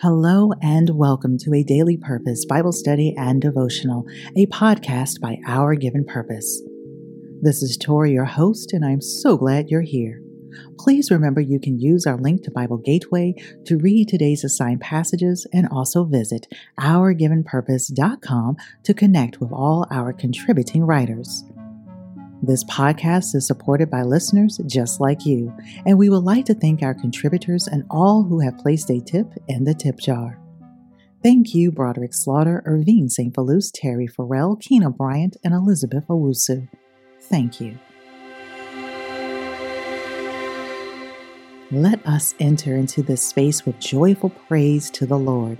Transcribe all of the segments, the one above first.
Hello and welcome to a Daily Purpose Bible Study and Devotional, a podcast by Our Given Purpose. This is Tori, your host, and I'm so glad you're here. Please remember you can use our link to Bible Gateway to read today's assigned passages and also visit ourgivenpurpose.com to connect with all our contributing writers. This podcast is supported by listeners just like you, and we would like to thank our contributors and all who have placed a tip in the tip jar. Thank you, Broderick Slaughter, Irvine St. Felus, Terry Farrell, Keena Bryant, and Elizabeth Owusu. Thank you. Let us enter into this space with joyful praise to the Lord.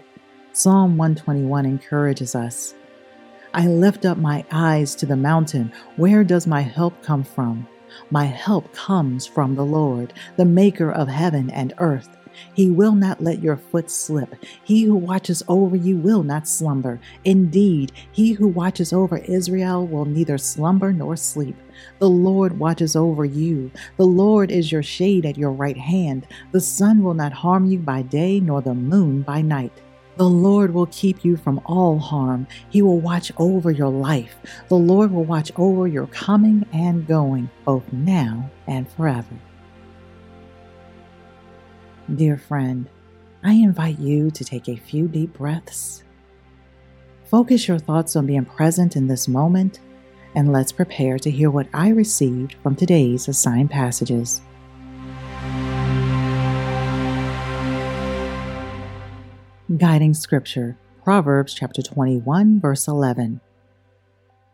Psalm 121 encourages us I lift up my eyes to the mountain. Where does my help come from? My help comes from the Lord, the maker of heaven and earth. He will not let your foot slip. He who watches over you will not slumber. Indeed, he who watches over Israel will neither slumber nor sleep. The Lord watches over you. The Lord is your shade at your right hand. The sun will not harm you by day, nor the moon by night. The Lord will keep you from all harm. He will watch over your life. The Lord will watch over your coming and going, both now and forever. Dear friend, I invite you to take a few deep breaths. Focus your thoughts on being present in this moment, and let's prepare to hear what I received from today's assigned passages. Guiding Scripture, Proverbs chapter 21, verse 11.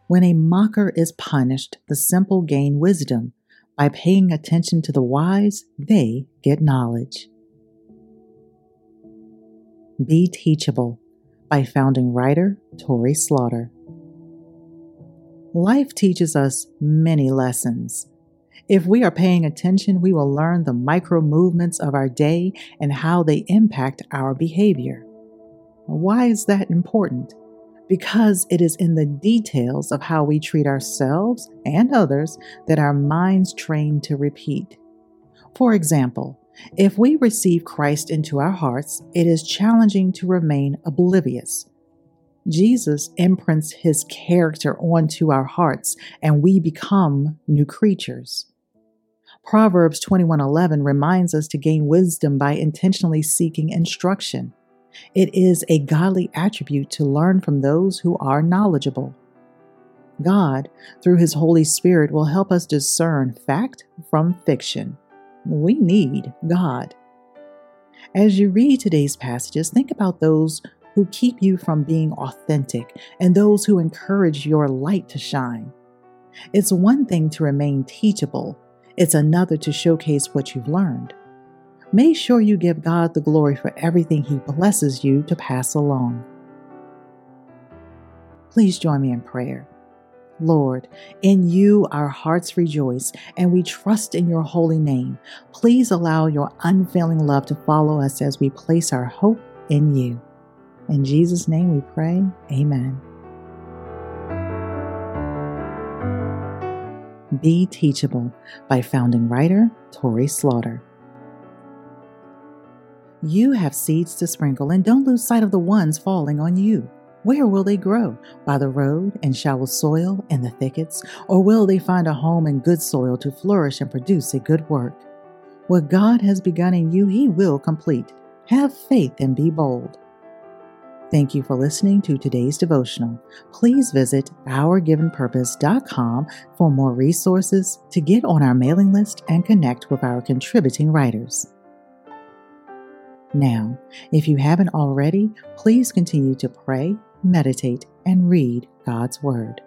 When a mocker is punished, the simple gain wisdom. By paying attention to the wise, they get knowledge. Be Teachable by founding writer Tori Slaughter. Life teaches us many lessons. If we are paying attention, we will learn the micro movements of our day and how they impact our behavior. Why is that important? Because it is in the details of how we treat ourselves and others that our minds train to repeat. For example, if we receive Christ into our hearts, it is challenging to remain oblivious. Jesus imprints his character onto our hearts and we become new creatures. Proverbs 21:11 reminds us to gain wisdom by intentionally seeking instruction. It is a godly attribute to learn from those who are knowledgeable. God, through His Holy Spirit, will help us discern fact from fiction. We need God. As you read today's passages, think about those who keep you from being authentic and those who encourage your light to shine. It's one thing to remain teachable, it's another to showcase what you've learned make sure you give God the glory for everything He blesses you to pass along. Please join me in prayer. Lord, in you our hearts rejoice, and we trust in your holy name. Please allow your unfailing love to follow us as we place our hope in you. In Jesus' name we pray, Amen. Be Teachable by founding writer Tori Slaughter. You have seeds to sprinkle, and don't lose sight of the ones falling on you. Where will they grow? By the road, in shallow soil, in the thickets? Or will they find a home in good soil to flourish and produce a good work? What God has begun in you, He will complete. Have faith and be bold. Thank you for listening to today's devotional. Please visit ourgivenpurpose.com for more resources to get on our mailing list and connect with our contributing writers. Now, if you haven't already, please continue to pray, meditate, and read God's Word.